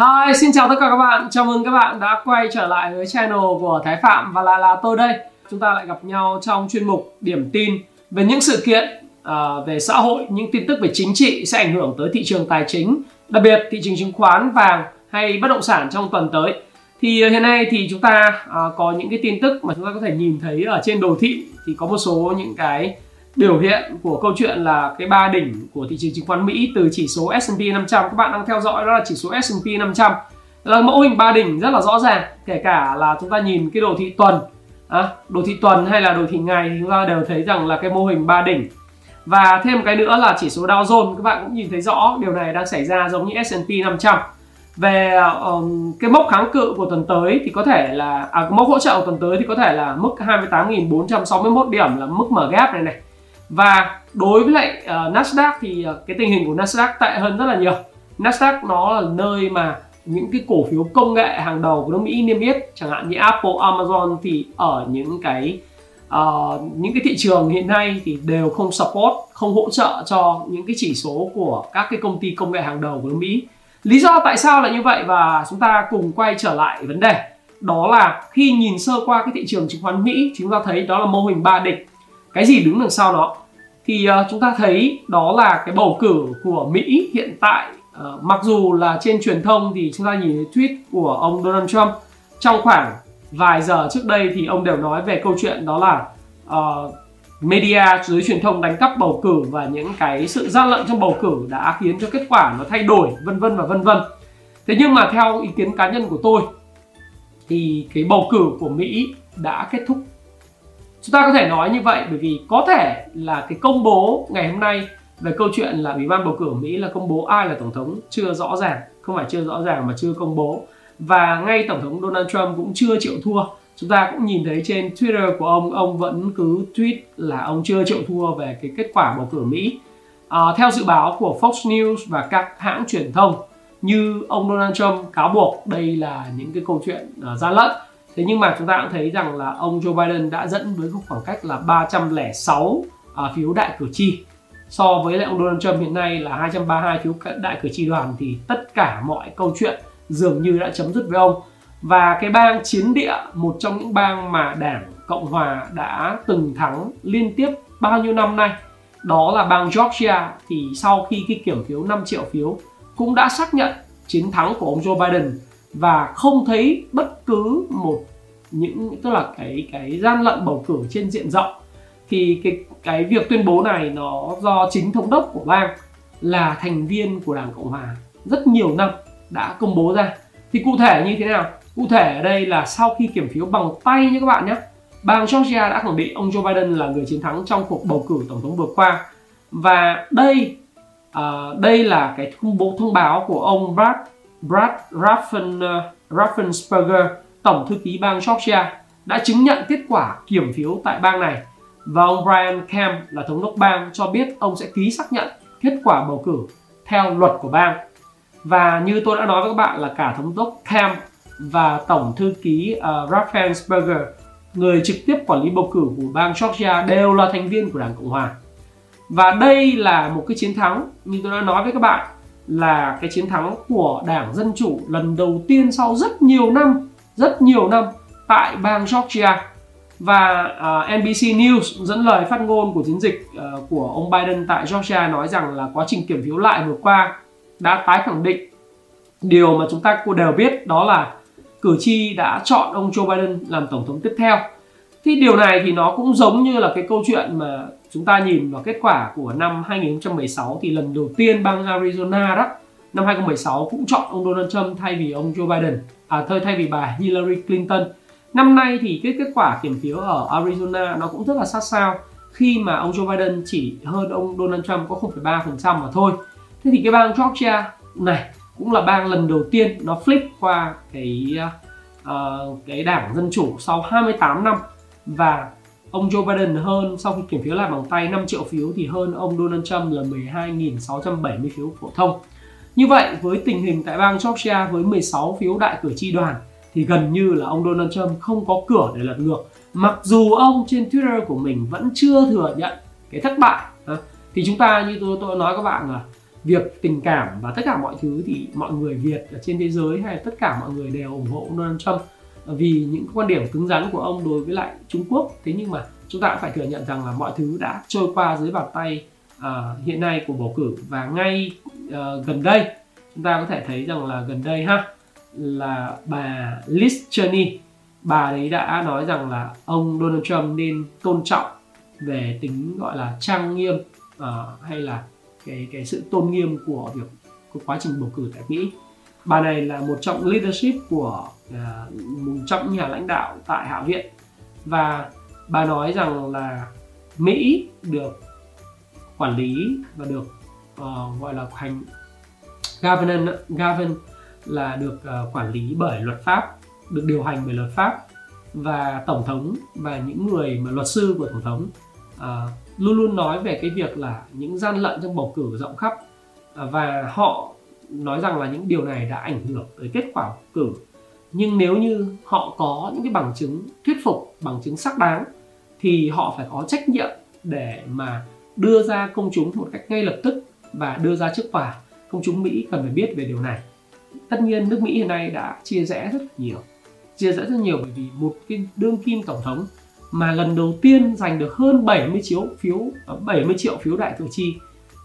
Hi, xin chào tất cả các bạn. Chào mừng các bạn đã quay trở lại với channel của Thái Phạm và là là tôi đây. Chúng ta lại gặp nhau trong chuyên mục điểm tin về những sự kiện uh, về xã hội, những tin tức về chính trị sẽ ảnh hưởng tới thị trường tài chính, đặc biệt thị trường chứng khoán, vàng hay bất động sản trong tuần tới. Thì uh, hiện nay thì chúng ta uh, có những cái tin tức mà chúng ta có thể nhìn thấy ở trên đồ thị thì có một số những cái biểu hiện của câu chuyện là cái ba đỉnh của thị trường chứng khoán Mỹ từ chỉ số S&P 500 các bạn đang theo dõi đó là chỉ số S&P 500 là mẫu hình ba đỉnh rất là rõ ràng kể cả là chúng ta nhìn cái đồ thị tuần à, đồ thị tuần hay là đồ thị ngày thì chúng ta đều thấy rằng là cái mô hình ba đỉnh. Và thêm một cái nữa là chỉ số Dow Jones các bạn cũng nhìn thấy rõ điều này đang xảy ra giống như S&P 500 về um, cái mốc kháng cự của tuần tới thì có thể là à, mốc hỗ trợ của tuần tới thì có thể là mức 28.461 điểm là mức mở gap này này và đối với lại uh, Nasdaq thì uh, cái tình hình của Nasdaq tệ hơn rất là nhiều. Nasdaq nó là nơi mà những cái cổ phiếu công nghệ hàng đầu của nước Mỹ niêm yết. Chẳng hạn như Apple, Amazon thì ở những cái uh, những cái thị trường hiện nay thì đều không support, không hỗ trợ cho những cái chỉ số của các cái công ty công nghệ hàng đầu của nước Mỹ. Lý do tại sao là như vậy và chúng ta cùng quay trở lại vấn đề. Đó là khi nhìn sơ qua cái thị trường chứng khoán Mỹ chúng ta thấy đó là mô hình ba địch cái gì đứng đằng sau đó thì uh, chúng ta thấy đó là cái bầu cử của Mỹ hiện tại. Uh, mặc dù là trên truyền thông thì chúng ta nhìn thấy tweet của ông Donald Trump trong khoảng vài giờ trước đây thì ông đều nói về câu chuyện đó là uh, media dưới truyền thông đánh cắp bầu cử và những cái sự gian lận trong bầu cử đã khiến cho kết quả nó thay đổi vân vân và vân vân. Thế nhưng mà theo ý kiến cá nhân của tôi thì cái bầu cử của Mỹ đã kết thúc chúng ta có thể nói như vậy bởi vì có thể là cái công bố ngày hôm nay về câu chuyện là ủy ban bầu cử Mỹ là công bố ai là tổng thống chưa rõ ràng. Không phải chưa rõ ràng mà chưa công bố. Và ngay tổng thống Donald Trump cũng chưa chịu thua. Chúng ta cũng nhìn thấy trên Twitter của ông ông vẫn cứ tweet là ông chưa chịu thua về cái kết quả bầu cử Mỹ. À, theo dự báo của Fox News và các hãng truyền thông như ông Donald Trump cáo buộc đây là những cái câu chuyện uh, gian lận. Thế nhưng mà chúng ta cũng thấy rằng là ông Joe Biden đã dẫn với khoảng cách là 306 à, phiếu đại cử tri. So với lại ông Donald Trump hiện nay là 232 phiếu đại cử tri đoàn thì tất cả mọi câu chuyện dường như đã chấm dứt với ông. Và cái bang chiến địa một trong những bang mà đảng Cộng hòa đã từng thắng liên tiếp bao nhiêu năm nay đó là bang Georgia thì sau khi cái kiểm phiếu 5 triệu phiếu cũng đã xác nhận chiến thắng của ông Joe Biden và không thấy bất cứ một những tức là cái cái gian lận bầu cử trên diện rộng. Thì cái cái việc tuyên bố này nó do chính thống đốc của bang là thành viên của đảng cộng hòa rất nhiều năm đã công bố ra. Thì cụ thể như thế nào? Cụ thể ở đây là sau khi kiểm phiếu bằng tay nhé các bạn nhé bang Georgia đã khẳng định ông Joe Biden là người chiến thắng trong cuộc bầu cử tổng thống vừa qua. Và đây uh, đây là cái thông bố thông báo của ông Brad Brad Raffen, uh, Raffensperger, tổng thư ký bang Georgia, đã chứng nhận kết quả kiểm phiếu tại bang này và ông Brian Kemp là thống đốc bang cho biết ông sẽ ký xác nhận kết quả bầu cử theo luật của bang. Và như tôi đã nói với các bạn là cả thống đốc Kemp và tổng thư ký uh, Raffensperger, người trực tiếp quản lý bầu cử của bang Georgia đều là thành viên của Đảng Cộng Hòa. Và đây là một cái chiến thắng như tôi đã nói với các bạn là cái chiến thắng của Đảng Dân Chủ lần đầu tiên sau rất nhiều năm, rất nhiều năm tại bang Georgia. Và à, uh, NBC News dẫn lời phát ngôn của chiến dịch uh, của ông Biden tại Georgia nói rằng là quá trình kiểm phiếu lại vừa qua đã tái khẳng định điều mà chúng ta đều biết đó là cử tri đã chọn ông Joe Biden làm tổng thống tiếp theo. Thì điều này thì nó cũng giống như là cái câu chuyện mà chúng ta nhìn vào kết quả của năm 2016 thì lần đầu tiên bang Arizona đó năm 2016 cũng chọn ông Donald Trump thay vì ông Joe Biden à thôi thay vì bà Hillary Clinton. Năm nay thì cái kết quả kiểm phiếu ở Arizona nó cũng rất là sát sao. Khi mà ông Joe Biden chỉ hơn ông Donald Trump có 0,3% mà thôi. Thế thì cái bang Georgia này cũng là bang lần đầu tiên nó flip qua cái uh, cái đảng dân chủ sau 28 năm và ông Joe Biden hơn, sau khi kiểm phiếu lại bằng tay 5 triệu phiếu thì hơn ông Donald Trump là 12.670 phiếu phổ thông. Như vậy, với tình hình tại bang Georgia với 16 phiếu đại cử tri đoàn thì gần như là ông Donald Trump không có cửa để lật ngược. Mặc dù ông trên Twitter của mình vẫn chưa thừa nhận cái thất bại thì chúng ta như tôi tôi nói các bạn là việc tình cảm và tất cả mọi thứ thì mọi người Việt ở trên thế giới hay tất cả mọi người đều ủng hộ Donald Trump vì những quan điểm cứng rắn của ông đối với lại Trung Quốc thế nhưng mà chúng ta cũng phải thừa nhận rằng là mọi thứ đã trôi qua dưới bàn tay uh, hiện nay của bầu cử và ngay uh, gần đây chúng ta có thể thấy rằng là gần đây ha là bà Liz Cheney bà ấy đã nói rằng là ông Donald Trump nên tôn trọng về tính gọi là trang nghiêm uh, hay là cái cái sự tôn nghiêm của việc của quá trình bầu cử tại Mỹ. Bà này là một trong leadership của À, uh, một trong nhà lãnh đạo tại Hạ viện. Và bà nói rằng là Mỹ được quản lý và được uh, gọi là hành governance govern là được uh, quản lý bởi luật pháp được điều hành bởi luật pháp. Và tổng thống và những người mà luật sư của tổng thống uh, luôn luôn nói về cái việc là những gian lận trong bầu cử rộng khắp. Uh, và họ nói rằng là những điều này đã ảnh hưởng tới kết quả bầu cử nhưng nếu như họ có những cái bằng chứng thuyết phục, bằng chứng xác đáng, thì họ phải có trách nhiệm để mà đưa ra công chúng một cách ngay lập tức và đưa ra trước tòa. Công chúng mỹ cần phải biết về điều này. Tất nhiên nước mỹ hiện nay đã chia rẽ rất nhiều, chia rẽ rất nhiều bởi vì một cái đương kim tổng thống mà lần đầu tiên giành được hơn 70 triệu phiếu ờ, 70 triệu phiếu đại cử tri,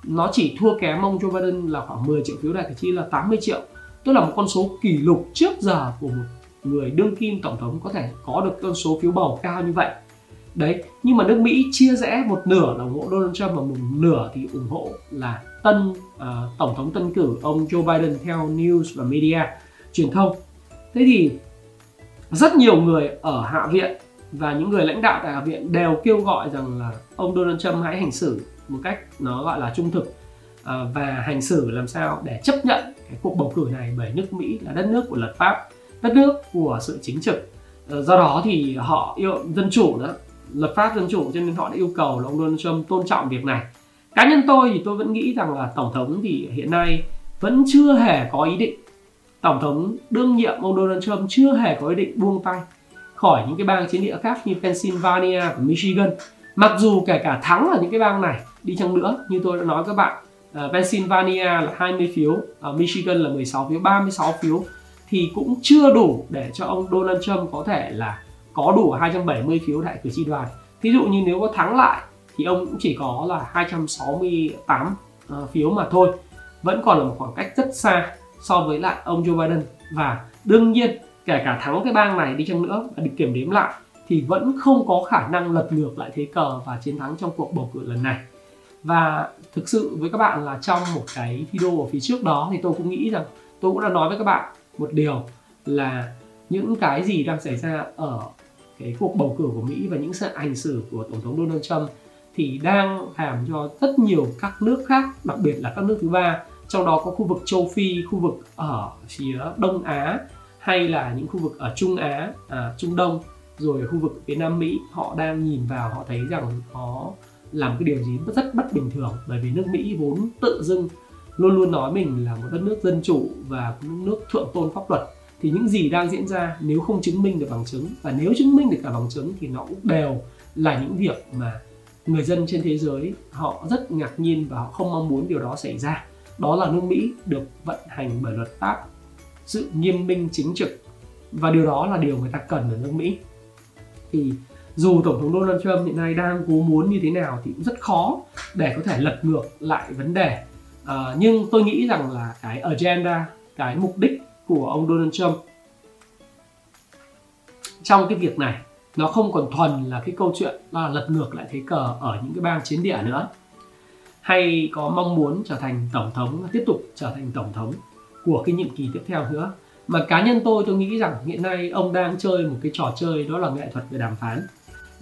nó chỉ thua kém ông Joe Biden là khoảng 10 triệu phiếu đại cử tri là 80 triệu tức là một con số kỷ lục trước giờ của một người đương kim tổng thống có thể có được con số phiếu bầu cao như vậy. Đấy nhưng mà nước Mỹ chia rẽ một nửa là ủng hộ Donald Trump và một nửa thì ủng hộ là tân uh, tổng thống tân cử ông Joe Biden theo news và media truyền thông. Thế thì rất nhiều người ở hạ viện và những người lãnh đạo tại hạ viện đều kêu gọi rằng là ông Donald Trump hãy hành xử một cách nó gọi là trung thực uh, và hành xử làm sao để chấp nhận cái cuộc bầu cử này bởi nước Mỹ là đất nước của luật pháp, đất nước của sự chính trực. Ờ, do đó thì họ yêu dân chủ đó, luật pháp dân chủ cho nên họ đã yêu cầu là ông Donald Trump tôn trọng việc này. Cá nhân tôi thì tôi vẫn nghĩ rằng là tổng thống thì hiện nay vẫn chưa hề có ý định. Tổng thống đương nhiệm ông Donald Trump chưa hề có ý định buông tay khỏi những cái bang chiến địa khác như Pennsylvania và Michigan. Mặc dù kể cả thắng ở những cái bang này đi chăng nữa, như tôi đã nói các bạn uh, Pennsylvania là 20 phiếu uh, Michigan là 16 phiếu 36 phiếu. Thì cũng chưa đủ để cho ông Donald Trump có thể là có đủ 270 phiếu đại cử tri đoàn. Ví dụ như nếu có thắng lại thì ông cũng chỉ có là 268 uh, ờ, phiếu mà thôi. Vẫn còn là một khoảng cách rất xa so với lại ông Joe Biden. Và đương nhiên kể cả thắng cái bang này đi chăng nữa và được kiểm đếm lại thì vẫn không có khả năng lật ngược lại thế cờ và chiến thắng trong cuộc bầu cử lần này. Và thực sự với các bạn là trong một cái video ở phía trước đó thì tôi cũng nghĩ rằng tôi cũng đã nói với các bạn một điều là những cái gì đang xảy ra ở cái cuộc bầu cử của Mỹ và những sự hành xử của tổng thống Donald Trump thì đang làm cho rất nhiều các nước khác đặc biệt là các nước thứ ba trong đó có khu vực châu Phi, khu vực ở phía Đông Á hay là những khu vực ở Trung Á, à, Trung Đông rồi khu vực phía Nam Mỹ họ đang nhìn vào họ thấy rằng làm cái điều gì rất bất bình thường. Bởi vì nước Mỹ vốn tự dưng luôn luôn nói mình là một đất nước dân chủ và một nước thượng tôn pháp luật. Thì những gì đang diễn ra nếu không chứng minh được bằng chứng, và nếu chứng minh được cả bằng chứng thì nó cũng đều là những việc mà người dân trên thế giới họ rất ngạc nhiên và họ không mong muốn điều đó xảy ra. Đó là nước Mỹ được vận hành bởi luật pháp sự nghiêm minh chính trực. Và điều đó là điều người ta cần ở nước Mỹ. Thì dù tổng thống Donald Trump hiện nay đang cố muốn như thế nào thì cũng rất khó để có thể lật ngược lại vấn đề. À, nhưng tôi nghĩ rằng là cái agenda cái mục đích của ông Donald Trump trong cái việc này nó không còn thuần là cái câu chuyện là lật ngược lại thế cờ ở những cái bang chiến địa nữa. Hay có mong muốn trở thành tổng thống tiếp tục trở thành tổng thống của cái nhiệm kỳ tiếp theo nữa. Mà cá nhân tôi tôi nghĩ rằng hiện nay ông đang chơi một cái trò chơi đó là nghệ thuật về đàm phán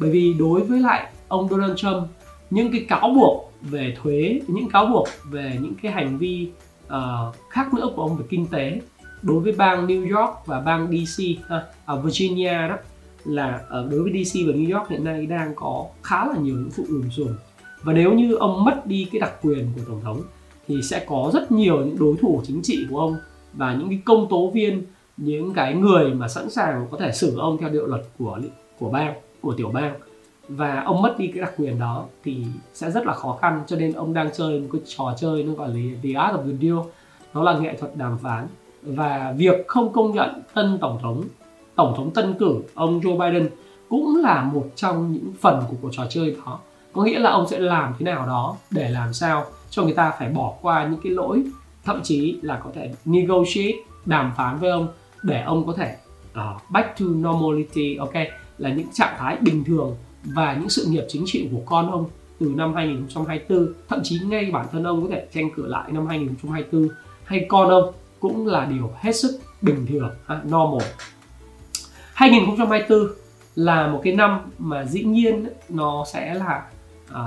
bởi vì đối với lại ông Donald Trump những cái cáo buộc về thuế những cáo buộc về những cái hành vi uh, khác nữa của ông về kinh tế đối với bang New York và bang DC ha, à, ở à, Virginia đó là ở đối với DC và New York hiện nay đang có khá là nhiều những vụ lùm xùm. Và nếu như ông mất đi cái đặc quyền của tổng thống thì sẽ có rất nhiều những đối thủ chính trị của ông và những cái công tố viên những cái người mà sẵn sàng có thể xử ông theo điều luật của của bang của tiểu bang. Và ông mất đi cái đặc quyền đó thì sẽ rất là khó khăn cho nên ông đang chơi một cái trò chơi nó gọi là the art of the deal nó là nghệ thuật đàm phán. Và việc không công nhận tân tổng thống tổng thống tân cử ông Joe Biden cũng là một trong những phần của cuộc trò chơi đó. Có nghĩa là ông sẽ làm thế nào đó để làm sao cho người ta phải bỏ qua những cái lỗi thậm chí là có thể negotiate đàm phán với ông để ông có thể uh, back to normality ok? Là những trạng thái bình thường và những sự nghiệp chính trị của con ông từ năm 2024 thậm chí ngay bản thân ông có thể tranh cử lại năm 2024 hay con ông cũng là điều hết sức bình thường à, normal. 2024 là một cái năm mà dĩ nhiên nó sẽ là à,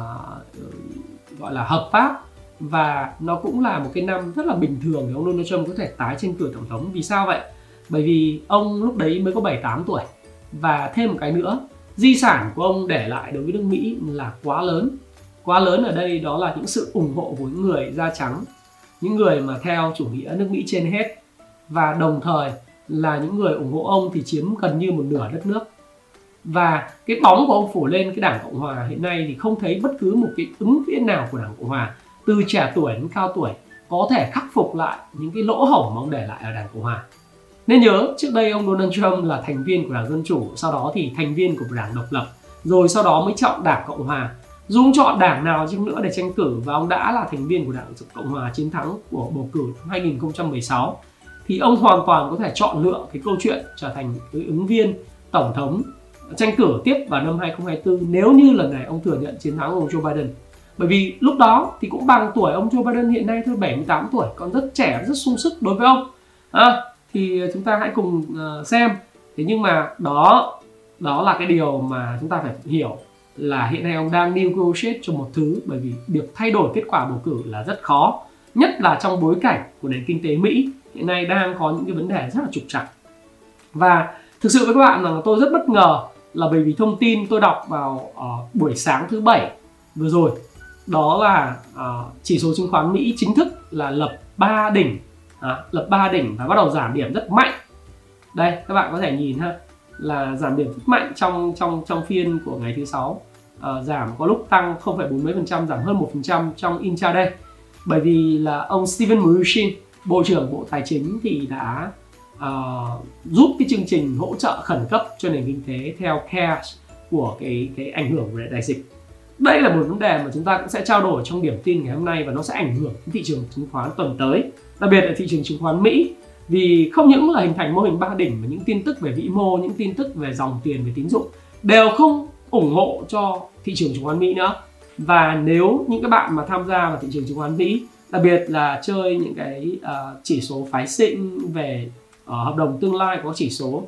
gọi là hợp pháp và nó cũng là một cái năm rất là bình thường để ông Donald Trump có thể tái tranh cử tổng thống. Vì sao vậy? Bởi vì ông lúc đấy mới có 78 tuổi và thêm một cái nữa, di sản của ông để lại đối với nước Mỹ là quá lớn. Quá lớn ở đây đó là những sự ủng hộ của những người da trắng, những người mà theo chủ nghĩa nước Mỹ trên hết. Và đồng thời là những người ủng hộ ông thì chiếm gần như một nửa đất nước. Và cái bóng của ông phủ lên cái đảng cộng hòa hiện nay thì không thấy bất cứ một cái ứng viên nào của đảng cộng hòa, từ trẻ tuổi đến cao tuổi, có thể khắc phục lại những cái lỗ hổng mà ông để lại ở đảng cộng hòa nên nhớ trước đây ông Donald Trump là thành viên của đảng Dân Chủ, sau đó thì thành viên của đảng độc lập, rồi sau đó mới chọn đảng Cộng Hòa. Dù ông chọn đảng nào chăng nữa để tranh cử và ông đã là thành viên của đảng Cộng Hòa chiến thắng của bầu cử năm 2016 thì ông hoàn toàn có thể chọn lựa cái câu chuyện trở thành ứng viên tổng thống tranh cử tiếp vào năm 2024 nếu như lần này ông thừa nhận chiến thắng của ông Joe Biden. Bởi vì lúc đó thì cũng bằng tuổi ông Joe Biden hiện nay thôi 78 tuổi còn rất trẻ rất sung sức đối với ông. À, thì chúng ta hãy cùng ờ, xem. Thế nhưng mà đó đó là cái điều mà chúng ta phải hiểu là hiện nay ông đang negotiate cho một thứ bởi vì việc thay đổi kết quả bầu cử là rất khó nhất là trong bối cảnh của nền kinh tế Mỹ hiện nay đang có những cái vấn đề rất là trục trặc. Và thực sự với các bạn là tôi rất bất ngờ là bởi vì thông tin tôi đọc vào uh, buổi sáng thứ bảy vừa rồi đó là uh, chỉ số chứng khoán Mỹ chính thức là lập 3 đỉnh à, lập ba đỉnh và bắt đầu giảm điểm rất mạnh. Đây các bạn có thể nhìn ha là giảm điểm rất mạnh trong trong trong phiên của ngày thứ sáu. À, giảm có lúc tăng 0,4 mấy phần trăm giảm hơn một phần trăm trong intraday. Bởi vì là ông Steven Mnuchin bộ trưởng bộ tài chính thì đã uh, giúp cái chương trình hỗ trợ khẩn cấp cho nền kinh tế theo CARES của cái cái ảnh hưởng của đại dịch đây là một vấn đề mà chúng ta cũng sẽ trao đổi trong điểm tin ngày hôm nay và nó sẽ ảnh hưởng đến thị trường chứng khoán tuần tới. Đặc biệt là thị trường chứng khoán Mỹ vì không những là hình thành mô hình ba đỉnh mà những tin tức về vĩ mô những tin tức về dòng tiền về tín dụng đều không ủng hộ cho thị trường chứng khoán Mỹ nữa. Và nếu những các bạn mà tham gia vào thị trường chứng khoán Mỹ đặc biệt là chơi những cái uh, chỉ số phái sinh về uh, hợp đồng tương lai có chỉ số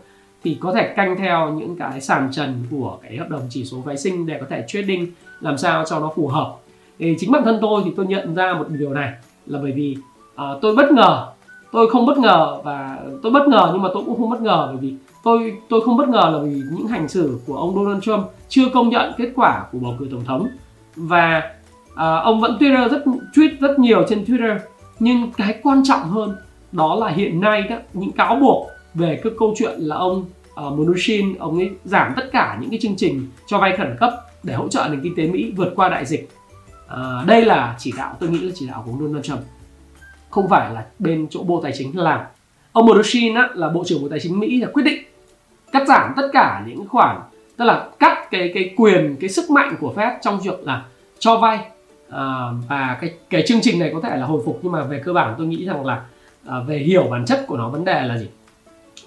thì có thể canh theo những cái sàn trần của cái hợp đồng chỉ số phái sinh để có thể trading làm sao cho nó phù hợp. Thì chính bản thân tôi thì tôi nhận ra một điều này là bởi vì uh, tôi bất ngờ tôi không bất ngờ và tôi bất ngờ nhưng mà tôi cũng không bất ngờ bởi vì tôi tôi không bất ngờ là vì những hành xử của ông Donald Trump chưa công nhận kết quả của bầu cử tổng thống. Và uh, ông vẫn Twitter rất tweet rất nhiều trên Twitter. Nhưng cái quan trọng hơn đó là hiện nay đó, những cáo buộc về cái câu chuyện là ông uh, Mnuchin ông ấy giảm tất cả những cái chương trình cho vay khẩn cấp để hỗ trợ nền kinh tế Mỹ vượt qua đại dịch. À, đây là chỉ đạo tôi nghĩ là chỉ đạo của ông Donald Trump không phải là bên chỗ bộ tài chính làm. Ông Mnuchin á, là bộ trưởng bộ tài chính Mỹ là quyết định cắt giảm tất cả những khoản tức là cắt cái cái quyền cái sức mạnh của Fed trong việc là cho vay. À, và cái cái chương trình này có thể là hồi phục nhưng mà về cơ bản tôi nghĩ rằng là à, về hiểu bản chất của nó vấn đề là gì?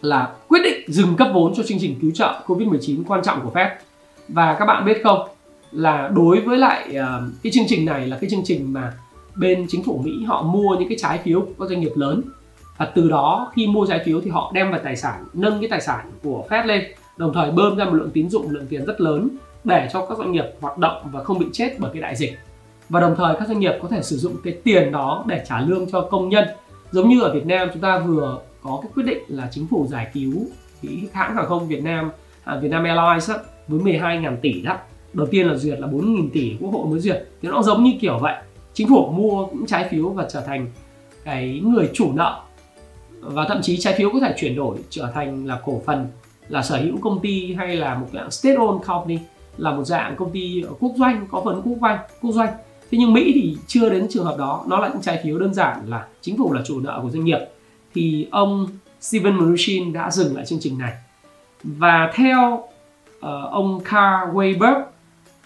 Là quyết định dừng cấp vốn cho chương trình cứu trợ Covid-19 quan trọng của Fed và các bạn biết không là đối với lại uh, cái chương trình này là cái chương trình mà bên chính phủ Mỹ họ mua những cái trái phiếu của các doanh nghiệp lớn. Và từ đó khi mua trái phiếu thì họ đem vào tài sản nâng cái tài sản của Fed lên đồng thời bơm ra một lượng tín dụng lượng tiền rất lớn để cho các doanh nghiệp hoạt động và không bị chết bởi cái đại dịch. Và đồng thời các doanh nghiệp có thể sử dụng cái tiền đó để trả lương cho công nhân. Giống như ở Việt Nam chúng ta vừa có cái quyết định là chính phủ giải cứu cái hãng hàng không Việt Nam à, Việt Nam Airlines với 12.000 tỷ đó. Đầu tiên là duyệt là 4.000 tỷ quốc hội mới duyệt. Thì nó giống như kiểu vậy. Chính phủ mua những trái phiếu và trở thành cái người chủ nợ. Và thậm chí trái phiếu có thể chuyển đổi trở thành là cổ phần, là sở hữu công ty hay là một dạng state owned company, là một dạng công ty quốc doanh, có phần quốc doanh quốc doanh. Thế nhưng mỹ thì chưa đến trường hợp đó. Nó là những trái phiếu đơn giản là chính phủ là chủ nợ của doanh nghiệp. Thì ông Steven Mnuchin đã dừng lại chương trình này. Và theo uh, ông Carl Weiberg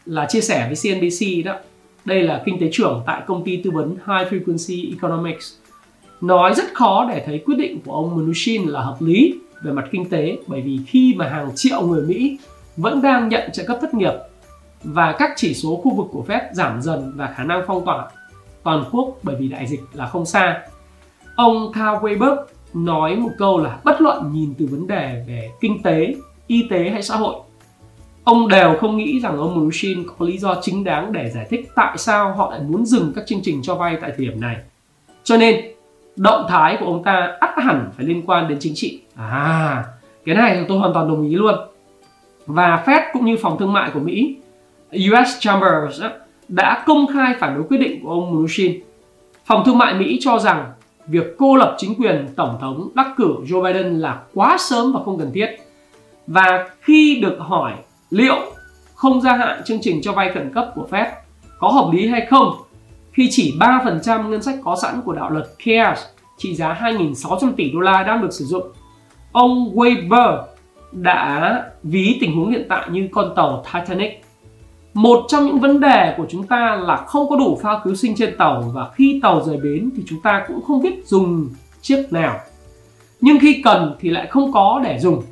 là chia sẻ với CNBC đó đây là kinh tế trưởng tại công ty tư vấn High Frequency Economics nói rất khó để thấy quyết định của ông Mnuchin là hợp lý về mặt kinh tế bởi vì khi mà hàng triệu người Mỹ vẫn đang nhận trợ cấp thất nghiệp và các chỉ số khu vực của Fed giảm dần và khả năng phong tỏa toàn quốc bởi vì đại dịch là không xa. Ông Carl Weiberg nói một câu là bất luận nhìn từ vấn đề về kinh tế, y tế hay xã hội, ông đều không nghĩ rằng ông Mnuchin có lý do chính đáng để giải thích tại sao họ lại muốn dừng các chương trình cho vay tại thời điểm này. Cho nên, động thái của ông ta ắt hẳn phải liên quan đến chính trị. À, cái này tôi hoàn toàn đồng ý luôn. Và Fed cũng như phòng thương mại của Mỹ, US Chambers đã công khai phản đối quyết định của ông Mnuchin. Phòng thương mại Mỹ cho rằng việc cô lập chính quyền Tổng thống đắc cử Joe Biden là quá sớm và không cần thiết. Và khi được hỏi liệu không gia hạn chương trình cho vay khẩn cấp của Fed có hợp lý hay không khi chỉ 3% ngân sách có sẵn của đạo luật CARES trị giá 2.600 tỷ đô la đang được sử dụng. Ông Weber đã ví tình huống hiện tại như con tàu Titanic. Một trong những vấn đề của chúng ta là không có đủ phao cứu sinh trên tàu và khi tàu rời bến thì chúng ta cũng không biết dùng chiếc nào. Nhưng khi cần thì lại không có để dùng.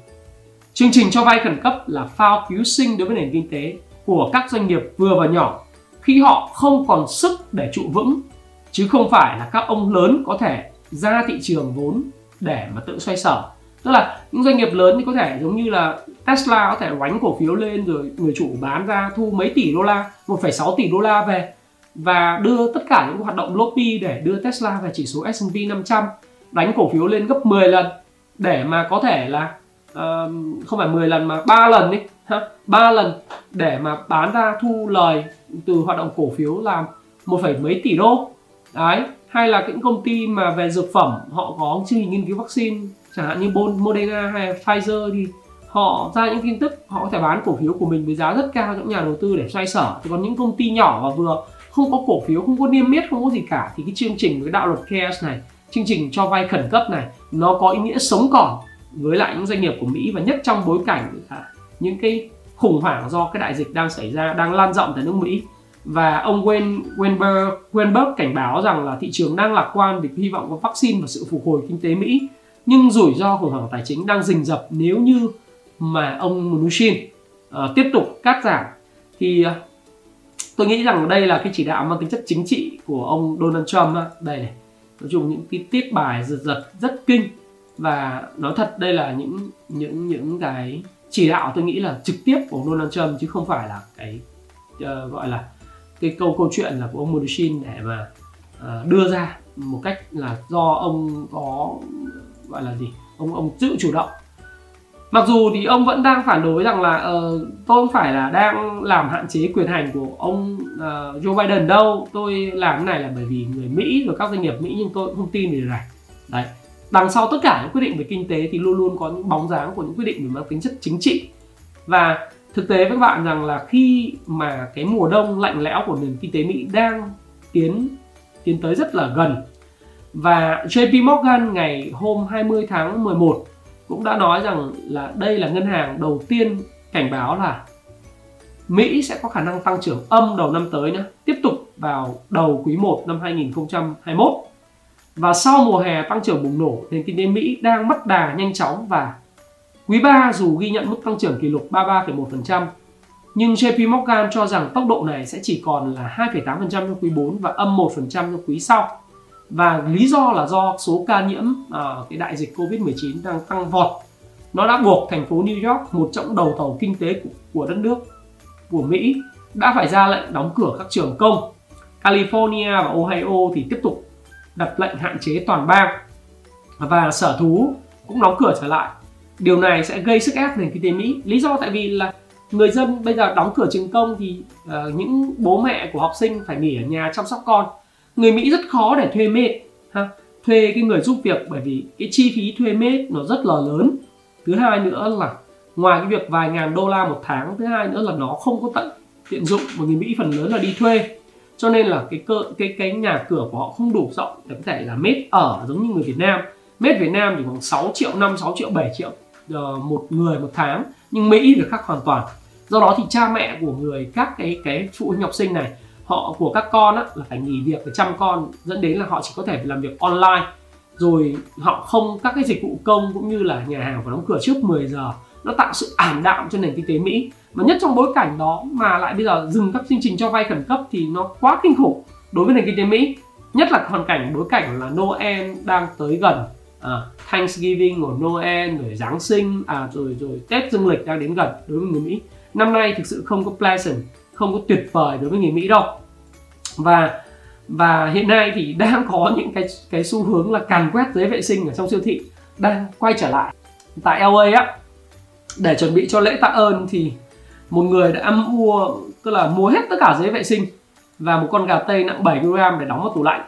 Chương trình cho vay khẩn cấp là phao cứu sinh đối với nền kinh tế của các doanh nghiệp vừa và nhỏ khi họ không còn sức để trụ vững chứ không phải là các ông lớn có thể ra thị trường vốn để mà tự xoay sở. Tức là những doanh nghiệp lớn thì có thể giống như là Tesla có thể đánh cổ phiếu lên rồi người chủ bán ra thu mấy tỷ đô la 1,6 tỷ đô la về và đưa tất cả những hoạt động lobby để đưa Tesla về chỉ số S&P 500 đánh cổ phiếu lên gấp 10 lần để mà có thể là uh, không phải 10 lần mà 3 lần đi ha? 3 lần để mà bán ra thu lời từ hoạt động cổ phiếu là một phẩy mấy tỷ đô. Đấy hay là những công ty mà về dược phẩm họ có chương trình nghiên cứu vaccine chẳng hạn như Moderna hay Pfizer thì họ ra những tin tức họ có thể bán cổ phiếu của mình với giá rất cao cho những nhà đầu tư để xoay sở. Thì còn những công ty nhỏ và vừa không có cổ phiếu không có niêm yết không có gì cả thì cái chương trình với đạo luật CARES này chương trình cho vay khẩn cấp này nó có ý nghĩa sống còn với lại những doanh nghiệp của Mỹ và nhất trong bối cảnh à, những cái khủng hoảng do cái đại dịch đang xảy ra đang lan rộng tại nước Mỹ. Và ông Wayne Weinberg, Weinberg cảnh báo rằng là thị trường đang lạc quan vì hy vọng có vaccine và sự phục hồi kinh tế Mỹ. Nhưng rủi ro khủng hoảng tài chính đang rình rập nếu như mà ông Mnuchin uh, tiếp tục cắt giảm. Thì uh, tôi nghĩ rằng đây là cái chỉ đạo mang tính chất chính trị của ông Donald Trump đây này nói chung những cái tiết bài giật giật rất kinh và nói thật đây là những những những cái chỉ đạo tôi nghĩ là trực tiếp của Donald Trump chứ không phải là cái uh, gọi là cái câu câu chuyện là của ông Mnuchin để mà uh, đưa ra một cách là do ông có gọi là gì ông ông tự chủ động. Mặc dù thì ông vẫn đang phản đối rằng là uh, tôi không phải là đang làm hạn chế quyền hành của ông uh, Joe Biden đâu. Tôi làm cái này là bởi vì người Mỹ rồi các doanh nghiệp Mỹ nhưng tôi cũng không tin điều này. Đấy đằng sau tất cả những quyết định về kinh tế thì luôn luôn có những bóng dáng của những quyết định về mang tính chất chính trị và thực tế với các bạn rằng là khi mà cái mùa đông lạnh lẽo của nền kinh tế Mỹ đang tiến tiến tới rất là gần và JP Morgan ngày hôm 20 tháng 11 cũng đã nói rằng là đây là ngân hàng đầu tiên cảnh báo là Mỹ sẽ có khả năng tăng trưởng âm đầu năm tới nhé, tiếp tục vào đầu quý 1 năm 2021. Và sau mùa hè tăng trưởng bùng nổ, nền kinh tế Mỹ đang mất đà nhanh chóng và quý 3 dù ghi nhận mức tăng trưởng kỷ lục 33,1%, nhưng JP Morgan cho rằng tốc độ này sẽ chỉ còn là 2,8% trong quý 4 và âm 1% trong quý sau. Và lý do là do số ca nhiễm uh, cái đại dịch Covid-19 đang tăng vọt. Nó đã buộc thành phố New York, một trong đầu tàu kinh tế của, của đất nước của Mỹ, đã phải ra lệnh đóng cửa các trường công California và Ohio thì tiếp tục đặt lệnh hạn chế toàn bang và sở thú cũng đóng cửa trở lại. Điều này sẽ gây sức ép nền kinh tế Mỹ. Lý do tại vì là người dân bây giờ đóng cửa trường công thì uh, những bố mẹ của học sinh phải nghỉ ở nhà chăm sóc con. Người Mỹ rất khó để thuê mệt, ha thuê cái người giúp việc bởi vì cái chi phí thuê mệt nó rất là lớn. Thứ hai nữa là ngoài cái việc vài ngàn đô la một tháng thứ hai nữa là nó không có tận tiện dụng mà người Mỹ phần lớn là đi thuê cho nên là cái cơ cái cái nhà cửa của họ không đủ rộng để có thể là mét ở giống như người Việt Nam. Mét Việt Nam chỉ khoảng 6 triệu 5 6 triệu 7 triệu uh, một người một tháng. Nhưng Mỹ thì khác hoàn toàn. Do đó thì cha mẹ của người các cái cái phụ huynh học sinh này họ của các con á, là phải nghỉ việc để chăm con dẫn đến là họ chỉ có thể làm việc online. Rồi họ không các cái dịch vụ công cũng như là nhà hàng phải đóng cửa trước 10 giờ nó tạo sự ảm đạm cho nền kinh tế Mỹ. Mà nhất trong bối cảnh đó mà lại bây giờ dừng các chương trình cho vay khẩn cấp thì nó quá kinh khủng đối với nền kinh tế Mỹ. Nhất là hoàn cảnh bối cảnh là Noel đang tới gần à, Thanksgiving của Noel rồi Giáng sinh à rồi rồi Tết dương lịch đang đến gần đối với người Mỹ. Năm nay thực sự không có pleasant không có tuyệt vời đối với người Mỹ đâu. Và và hiện nay thì đang có những cái cái xu hướng là càn quét giấy vệ sinh ở trong siêu thị đang quay trở lại. Tại LA á để chuẩn bị cho lễ tạ ơn thì một người đã âm mua tức là mua hết tất cả giấy vệ sinh và một con gà tây nặng 7 kg để đóng vào tủ lạnh.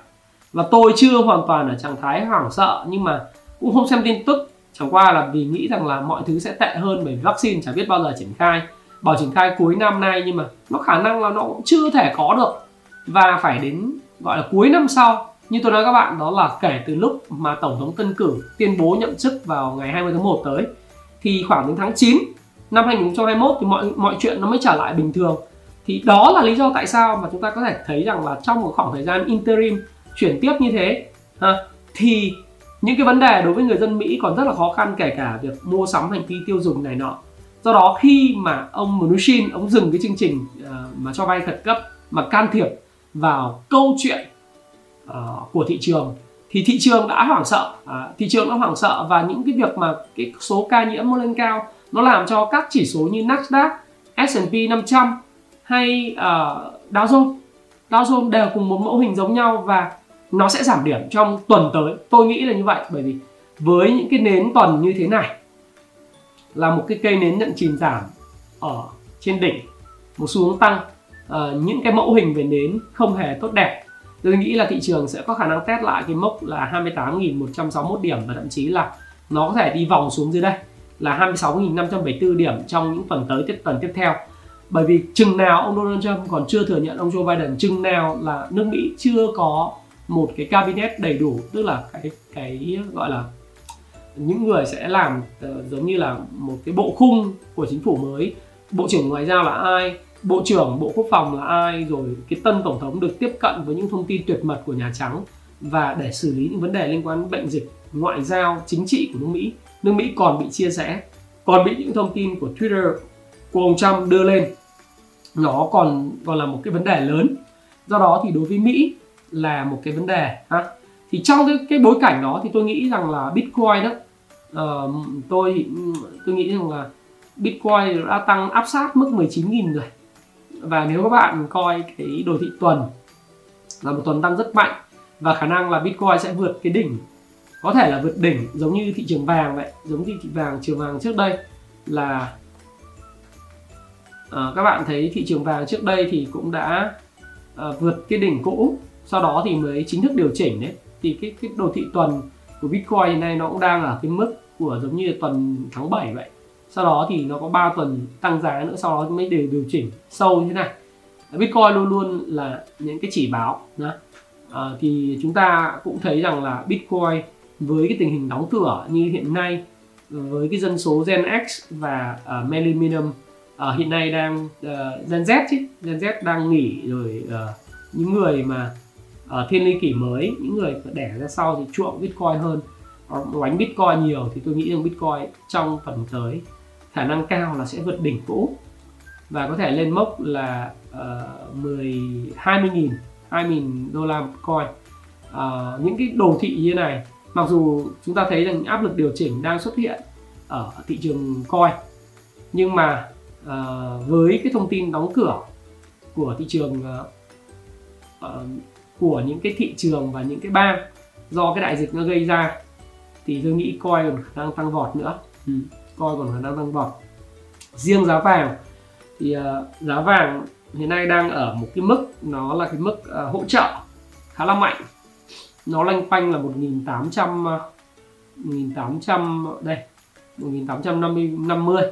Và tôi chưa hoàn toàn ở trạng thái hoảng sợ, nhưng mà cũng không xem tin tức. Chẳng qua là vì nghĩ rằng là mọi thứ sẽ tệ hơn bởi vaccine chả biết bao giờ triển khai. Bảo triển khai cuối năm nay nhưng mà nó khả năng là nó cũng chưa thể có được. Và phải đến, gọi là cuối năm sau, như tôi nói các bạn, đó là kể từ lúc mà tổng thống tân cử tuyên bố nhậm chức vào ngày 20 tháng 1 tới thì khoảng đến tháng 9 năm 2021 thì mọi mọi chuyện nó mới trở lại bình thường. Thì đó là lý do tại sao mà chúng ta có thể thấy rằng là trong một khoảng thời gian interim chuyển tiếp như thế ha, thì những cái vấn đề đối với người dân Mỹ còn rất là khó khăn kể cả việc mua sắm hành vi tiêu dùng này nọ. Do đó khi mà ông Mnuchin ông dừng cái chương trình uh, mà cho vay khẩn cấp mà can thiệp vào câu chuyện uh, của thị trường thì thị trường đã hoảng sợ. À, thị trường đã hoảng sợ và những cái việc mà cái số ca nhiễm nó lên cao nó làm cho các chỉ số như Nasdaq, S&P 500 hay uh, Dow Jones Dow Jones đều cùng một mẫu hình giống nhau và nó sẽ giảm điểm trong tuần tới. Tôi nghĩ là như vậy bởi vì với những cái nến tuần như thế này là một cái cây nến nhận chìm giảm ở trên đỉnh một xu hướng tăng. Uh, những cái mẫu hình về nến không hề tốt đẹp tôi nghĩ là thị trường sẽ có khả năng test lại cái mốc là 28.161 điểm và thậm chí là nó có thể đi vòng xuống dưới đây là 26.574 điểm trong những tuần tới tiếp tuần tiếp theo. Bởi vì chừng nào ông Donald Trump còn chưa thừa nhận ông Joe Biden chừng nào là nước Mỹ chưa có một cái cabinet đầy đủ tức là cái cái gọi là những người sẽ làm uh, giống như là một cái bộ khung của chính phủ mới. Bộ trưởng ngoại giao là ai? Bộ trưởng bộ quốc phòng là ai rồi cái tân tổng thống được tiếp cận với những thông tin tuyệt mật của nhà trắng và để xử lý những vấn đề liên quan đến bệnh dịch ngoại giao chính trị của nước mỹ. Nước mỹ còn bị chia rẽ còn bị những thông tin của twitter của ông trump đưa lên. Nó còn còn là một cái vấn đề lớn. Do đó thì đối với mỹ là một cái vấn đề ha. Thì trong cái, cái bối cảnh đó thì tôi nghĩ rằng là bitcoin đó uh, ờ, tôi tôi nghĩ rằng là bitcoin đã tăng áp sát mức 19.000 rồi và nếu các bạn coi cái đồ thị tuần là một tuần tăng rất mạnh và khả năng là bitcoin sẽ vượt cái đỉnh có thể là vượt đỉnh giống như thị trường vàng vậy giống như thị vàng trường vàng trước đây là à, các bạn thấy thị trường vàng trước đây thì cũng đã à, vượt cái đỉnh cũ sau đó thì mới chính thức điều chỉnh đấy. Thì cái cái đồ thị tuần của bitcoin hiện nay nó cũng đang ở cái mức của giống như tuần tháng 7 vậy sau đó thì nó có 3 tuần tăng giá nữa sau đó mới đều điều chỉnh sâu như thế này Bitcoin luôn luôn là những cái chỉ báo đó. À, thì chúng ta cũng thấy rằng là Bitcoin với cái tình hình đóng cửa như hiện nay ờ, với cái dân số Gen X và uh, millennium uh, hiện nay đang uh, Gen Z chứ Gen Z đang nghỉ rồi uh, những người mà uh, thiên niên kỷ mới những người đẻ ra sau thì chuộng Bitcoin hơn đánh Bitcoin nhiều thì tôi nghĩ rằng Bitcoin trong phần tới khả năng cao là sẽ vượt đỉnh cũ. Và có thể lên mốc là uh, 10 20 nghìn 20 đô la một coin. Uh, những cái đồ thị như này mặc dù chúng ta thấy rằng áp lực điều chỉnh đang xuất hiện ở thị trường coin nhưng mà uh, với cái thông tin đóng cửa của thị trường uh, của những cái thị trường và những cái bang do cái đại dịch nó gây ra thì tôi nghĩ coin còn khả năng tăng vọt nữa. Ừ, coi còn đang tăng vọt riêng giá vàng thì uh, giá vàng hiện nay đang ở một cái mức nó là cái mức uh, hỗ trợ khá là mạnh. Nó lanh quanh là 1800 uh, 1800 đây 1850 50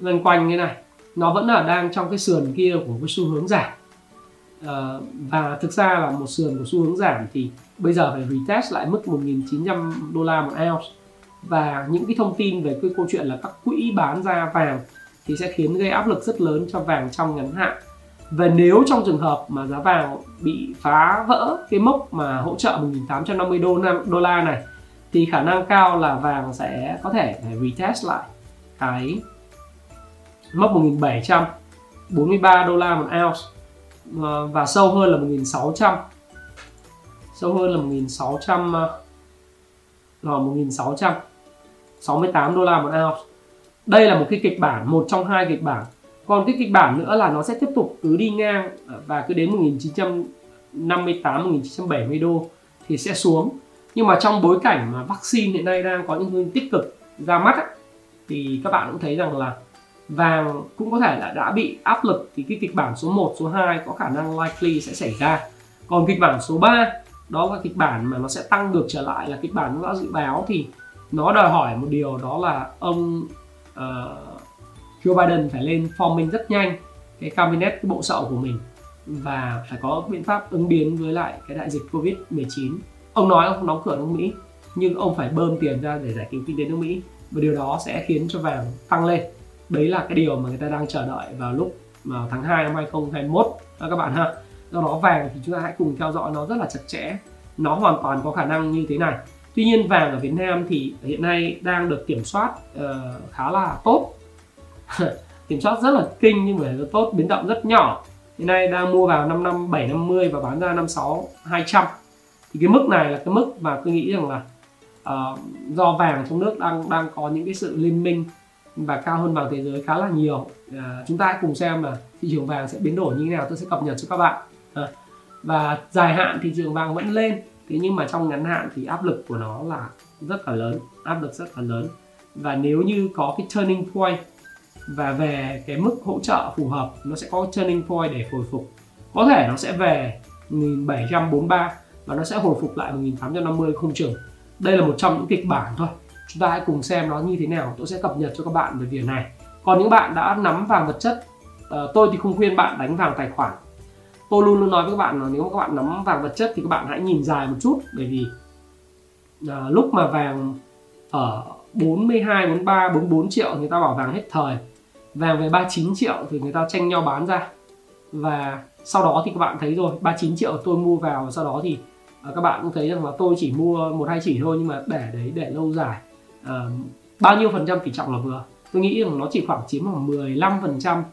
lanh quanh như này. Nó vẫn là đang trong cái sườn kia của cái xu hướng giảm. Ờ, và thực ra là một sườn của xu hướng giảm thì bây giờ phải retest lại mức 1.900 đô la một ounce và những cái thông tin về cái câu chuyện là các quỹ bán ra vàng thì sẽ khiến gây áp lực rất lớn cho vàng trong ngắn hạn. Và nếu trong trường hợp mà giá vàng bị phá vỡ cái mốc mà hỗ trợ 1850 đô, đô la này thì khả năng cao là vàng sẽ có thể phải retest lại cái mốc 1743 đô la một ounce ờ, và sâu hơn là 1600 sâu hơn là 1600 ờ, rồi 1600 68 đô la một ounce. Đây là một cái kịch bản một trong hai kịch bản. Còn cái kịch bản nữa là nó sẽ tiếp tục cứ đi ngang ờ, và cứ đến 1958 1970 đô thì sẽ xuống. Nhưng mà trong bối cảnh mà vaccine hiện nay đang có những hướng tích cực ra mắt ấy, thì các bạn cũng thấy rằng là vàng cũng có thể là đã bị áp lực thì cái kịch bản số 1, số 2 có khả năng likely sẽ xảy ra. Còn kịch bản số 3 đó là kịch bản mà nó sẽ tăng ngược trở lại là kịch bản nó đã dự báo thì nó đòi hỏi một điều đó là ông uh, Joe Biden phải lên forming rất nhanh cái cabinet cái bộ sậu của mình và phải có biện pháp ứng biến với lại cái đại dịch Covid 19 ông nói ông không đóng cửa nước Mỹ nhưng ông phải bơm tiền ra để giải cứu kinh tế nước Mỹ và điều đó sẽ khiến cho vàng tăng lên. Đấy là cái điều mà người ta đang chờ đợi vào lúc mà tháng 2 năm 2021 các bạn ha. Do đó vàng thì chúng ta hãy cùng theo dõi nó rất là chặt chẽ. Nó hoàn toàn có khả năng như thế này tuy nhiên vàng ở Việt Nam thì hiện nay đang được kiểm soát uh, khá là tốt. Kiểm soát rất là kinh nhưng mà rất tốt biến động rất nhỏ. Hiện nay đang mua vào 5 năm 750 và bán ra 56 200 thì cái mức này là cái mức mà tôi nghĩ rằng là uh, do vàng trong nước đang đang có những cái sự liên minh và cao hơn vàng thế giới khá là nhiều. Uh, chúng ta hãy cùng xem là thị trường vàng sẽ biến đổi như thế nào. Tôi sẽ cập nhật cho các bạn. Uh, và dài hạn thị trường vàng vẫn lên thế nhưng mà trong ngắn hạn thì áp lực của nó là rất là lớn, áp lực rất là lớn. Và nếu như có cái turning point và về cái mức hỗ trợ phù hợp, nó sẽ có turning point để hồi phục. Có thể nó sẽ về 1743 và nó sẽ hồi phục lại 1850 không chừng. Đây là một trong những kịch bản thôi. Chúng ta hãy cùng xem nó như thế nào. Tôi sẽ cập nhật cho các bạn về việc này. Còn những bạn đã nắm vàng vật chất ờ, tôi thì không khuyên bạn đánh vàng tài khoản tôi luôn luôn nói với các bạn là nếu mà các bạn nắm vàng vật chất thì các bạn hãy nhìn dài một chút. Bởi vì à, lúc mà vàng ở 42, 43, 44 triệu người ta bảo vàng hết thời. Vàng về 39 triệu thì người ta tranh nhau bán ra. Và sau đó thì các bạn thấy rồi 39 triệu tôi mua vào và sau đó thì à, các bạn cũng thấy rằng là tôi chỉ mua một hai chỉ thôi nhưng mà để đấy để lâu dài. À, bao nhiêu phần trăm tỷ trọng là vừa? Tôi nghĩ rằng nó chỉ khoảng chiếm khoảng 15 phần trăm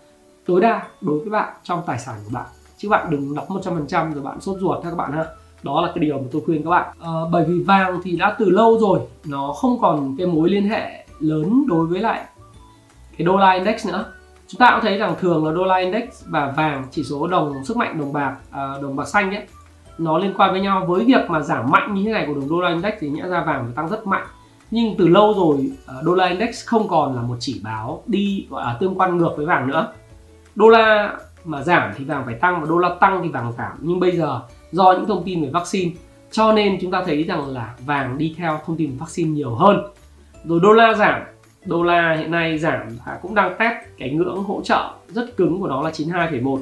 tối đa đối với bạn trong tài sản của bạn chứ bạn đừng đọc 100 phần trăm rồi bạn sốt ruột ha các bạn ha. Đó là cái điều mà tôi khuyên các bạn. À, bởi vì vàng thì đã từ lâu rồi nó không còn cái mối liên hệ lớn đối với lại cái đô la index nữa. Chúng ta cũng thấy rằng thường là đô la index và vàng chỉ số đồng sức mạnh đồng bạc à, đồng bạc xanh ấy nó liên quan với nhau. Với việc mà giảm mạnh như thế này của đồng đô la index thì nhẽ ra vàng phải tăng rất mạnh. Nhưng từ lâu rồi à, đô la index không còn là một chỉ báo đi gọi là tương quan ngược với vàng nữa. Đô la mà giảm thì vàng phải tăng và đô la tăng thì vàng giảm. Nhưng bây giờ do những thông tin về vaccine cho nên chúng ta thấy rằng là vàng đi theo thông tin về vaccine nhiều hơn. Rồi đô la giảm đô la hiện nay giảm và cũng đang test cái ngưỡng hỗ trợ rất cứng của nó là 92,1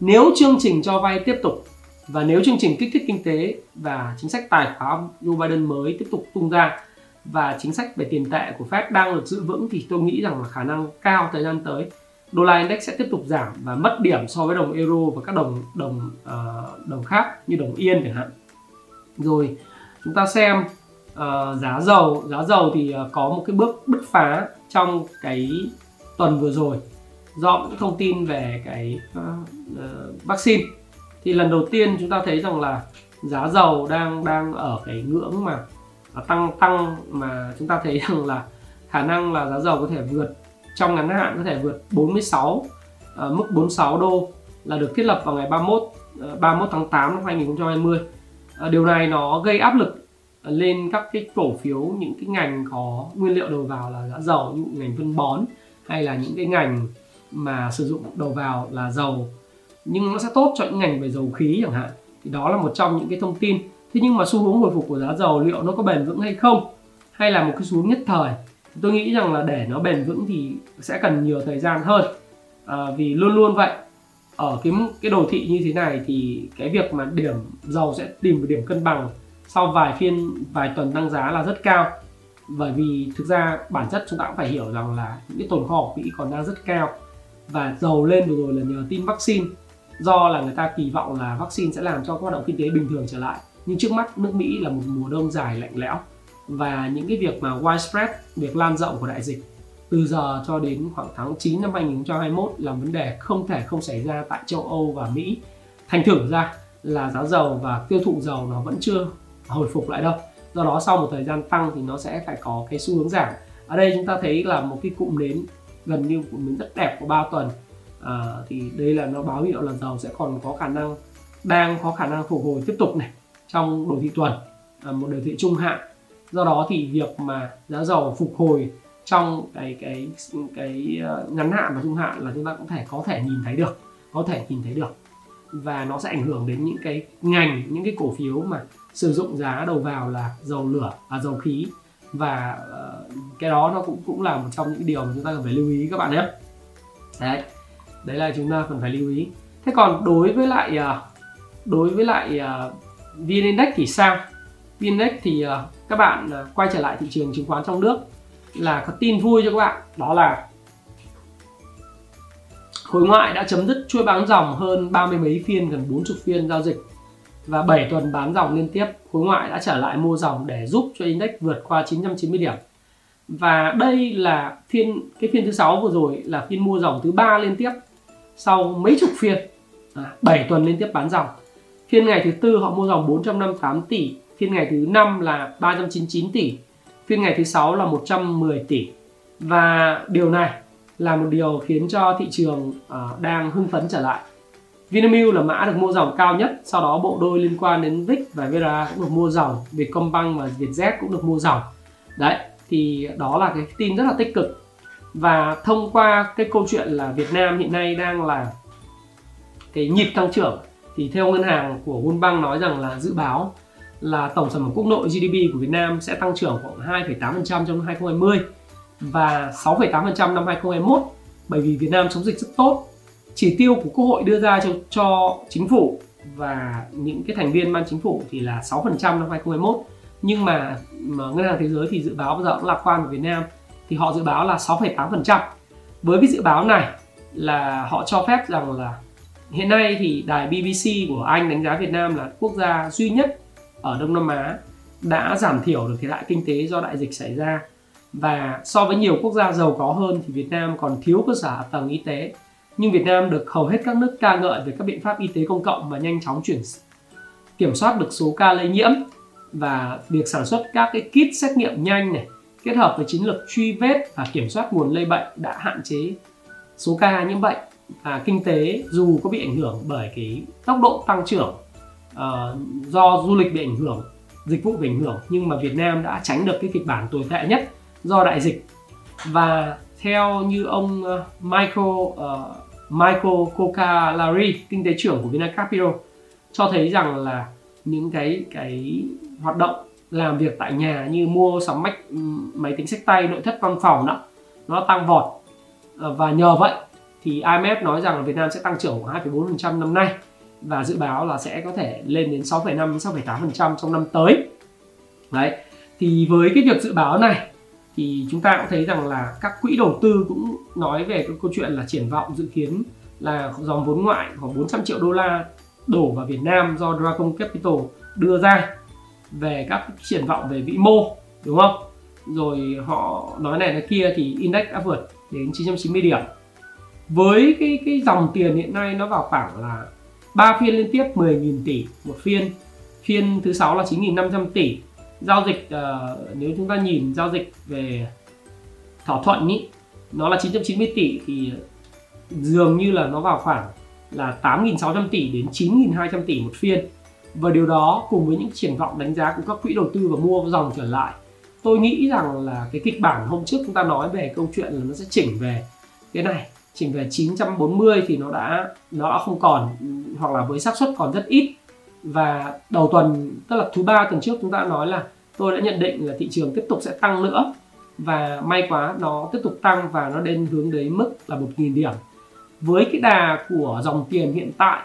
nếu chương trình cho vay tiếp tục và nếu chương trình kích thích kinh tế và chính sách tài khoá Joe Biden mới tiếp tục tung ra và chính sách về tiền tệ của Fed đang được giữ vững thì tôi nghĩ rằng là khả năng cao thời gian tới đô la index sẽ tiếp tục giảm và mất điểm so với đồng euro và các đồng đồng uh, đồng khác như đồng yên chẳng hạn. Rồi chúng ta xem uh, giá dầu. Giá dầu thì uh, có một cái bước bứt phá trong cái tuần vừa rồi. Do những thông tin về cái uh, uh, vaccine. Thì lần đầu tiên chúng ta thấy rằng là giá dầu đang đang ở cái ngưỡng mà à, tăng tăng mà chúng ta thấy rằng là khả năng là giá dầu có thể vượt trong ngắn hạn có thể vượt 46 uh, ờ, mức 46 đô là được thiết lập vào ngày 31 31 ờ, tháng 8 năm 2020 à, ờ, điều này nó gây áp lực lên các cái cổ phiếu những cái ngành có nguyên liệu đầu vào là giá dầu như ngành phân bón hay là những cái ngành mà sử dụng đầu vào là dầu. Nhưng nó sẽ tốt cho những ngành về dầu khí chẳng hạn. Thì đó là một trong những cái thông tin. Thế nhưng mà xu hướng hồi phục của giá dầu liệu nó có bền vững hay không? Hay là một cái xu hướng nhất thời? Tôi nghĩ rằng là để nó bền vững thì sẽ cần nhiều thời gian hơn. À, vì luôn luôn vậy ở cái cái đồ thị như thế này thì cái việc mà điểm dầu sẽ tìm một điểm cân bằng sau vài phiên vài tuần tăng giá là rất cao. Bởi vì thực ra bản chất chúng ta cũng phải hiểu rằng là những cái tồn kho của Mỹ còn đang rất cao và dầu lên vừa rồi là nhờ tin vaccine. Do là người ta kỳ vọng là vaccine sẽ làm cho các hoạt động kinh tế bình thường trở lại. Nhưng trước mắt nước Mỹ là một mùa đông dài lạnh lẽo và những cái việc mà widespread việc lan rộng của đại dịch từ giờ cho đến khoảng tháng 9 năm 2021 là vấn đề không thể không xảy ra tại châu Âu và Mỹ. Thành thử ra là giá dầu và tiêu thụ dầu nó vẫn chưa hồi phục lại đâu. Do đó sau một thời gian tăng thì nó sẽ phải có cái xu hướng giảm. Ở đây chúng ta thấy là một cái cụm nến gần như cụm nến rất đẹp của 3 tuần. À, thì đây là nó báo hiệu là dầu sẽ còn có khả năng đang có khả năng phục hồi tiếp tục này trong đồ thị tuần à, một đồ thị trung hạn do đó thì việc mà giá dầu phục hồi trong cái cái cái ờ, ngắn hạn và trung hạn là chúng ta cũng thể có thể nhìn thấy được có thể nhìn thấy được. Và nó sẽ ảnh hưởng đến những cái ngành những cái cổ phiếu mà sử dụng giá đầu vào là dầu lửa và dầu khí. Và uh, cái đó nó cũng cũng là một trong những điều mà chúng ta cần phải lưu ý các bạn nhé. Đấy đấy là chúng ta cần phải lưu ý. Thế còn đối với lại uh, đối với lại uh, vn index thì sao? Vn index thì uh, các bạn ờ, quay trở lại thị trường chứng khoán trong nước là có tin vui cho các bạn đó là khối ngoại đã chấm dứt chuỗi bán dòng hơn ba mươi mấy phiên gần 40 phiên giao dịch và 7 tuần bán dòng liên tiếp. Khối ngoại đã trở lại mua dòng để giúp cho index vượt qua 990 điểm. Và đây là phiên cái phiên thứ sáu vừa rồi là phiên mua dòng thứ ba liên tiếp sau mấy chục phiên à, 7 tuần liên tiếp bán dòng. Phiên ngày thứ tư họ mua dòng 458 tỷ phiên ngày thứ năm là 399 tỷ phiên ngày thứ sáu là 110 tỷ. Và điều này là một điều khiến cho thị trường uh, đang hưng phấn trở lại. Vinamilk là mã được mua dòng cao nhất sau đó bộ đôi liên quan đến VIX và VRA cũng được mua dòng Vietcombank và Vietjet cũng được mua dòng. Đấy thì đó là cái tin rất là tích cực. Và thông qua cái câu chuyện là Việt Nam hiện nay đang là cái nhịp tăng trưởng thì theo ngân hàng của World nói rằng là dự báo là tổng sản phẩm quốc nội GDP của Việt Nam sẽ tăng trưởng khoảng 2,8% trong năm 2020 và 6,8% năm 2021 bởi vì Việt Nam chống dịch rất tốt. Chỉ tiêu của Quốc hội đưa ra cho, cho chính phủ và những cái thành viên ban chính phủ thì là 6% năm 2021 nhưng mà, mà ngân hàng thế giới thì dự báo bây giờ cũng lạc quan của Việt Nam thì họ dự báo là 6,8%. Với cái dự báo này là họ cho phép rằng là hiện nay thì đài BBC của Anh đánh giá Việt Nam là quốc gia duy nhất ở Đông Nam Á đã giảm thiểu được thiệt hại kinh tế do đại dịch xảy ra. Và so với nhiều quốc gia giàu có hơn thì Việt Nam còn thiếu cơ sở hạ tầng y tế. Nhưng Việt Nam được hầu hết các nước ca ngợi về các biện pháp y tế công cộng và nhanh chóng chuyển kiểm soát được số ca lây nhiễm. Và việc sản xuất các cái kit xét nghiệm nhanh này, kết hợp với chiến lược truy vết và kiểm soát nguồn lây bệnh đã hạn chế số ca nhiễm bệnh. Và kinh tế dù có bị ảnh hưởng bởi cái tốc độ tăng trưởng uh, do du lịch bị ảnh hưởng dịch vụ bị ảnh hưởng nhưng mà Việt Nam đã tránh được cái kịch bản tồi tệ nhất do đại dịch. Và theo như ông uh, Michael uh, Michael Kokalari kinh tế trưởng của Vinacapital cho thấy rằng là những cái cái hoạt động làm việc tại nhà như mua sắm máy, máy tính sách tay nội thất văn phòng đó nó tăng vọt. Và nhờ vậy thì IMF nói rằng là Việt Nam sẽ tăng trưởng khoảng 2,4% năm nay và dự báo là sẽ có thể lên đến 6,5 6,8% trong năm tới. Đấy. Thì với cái việc dự báo này thì chúng ta cũng thấy rằng là các quỹ đầu tư cũng nói về cái câu chuyện là triển vọng dự kiến là dòng vốn ngoại khoảng 400 triệu đô la đổ vào Việt Nam do Dragon Capital đưa ra về các triển vọng về vĩ mô đúng không? Rồi họ nói này nói kia thì index đã vượt đến 990 điểm. Với cái cái dòng tiền hiện nay nó vào khoảng là 3 phiên liên tiếp 10.000 tỷ một phiên. Phiên thứ sáu là 9.500 tỷ. Giao dịch uh, nếu chúng ta nhìn giao dịch về thỏa thuận ý nó là 990 tỷ thì dường như là nó vào khoảng là 8.600 tỷ đến 9.200 tỷ một phiên. Và điều đó cùng với những triển vọng đánh giá của các quỹ đầu tư và mua dòng trở lại tôi nghĩ rằng là cái kịch bản hôm trước chúng ta nói về câu chuyện là nó sẽ chỉnh về. Cái này chỉnh về 940 thì nó đã nó đã không còn hoặc là với xác suất còn rất ít. Và đầu tuần tức là thứ ba tuần trước chúng ta nói là tôi đã nhận định là thị trường tiếp tục sẽ tăng nữa. Và may quá nó tiếp tục tăng và nó đến hướng đến mức là 1.000 điểm. Với cái đà của dòng tiền hiện tại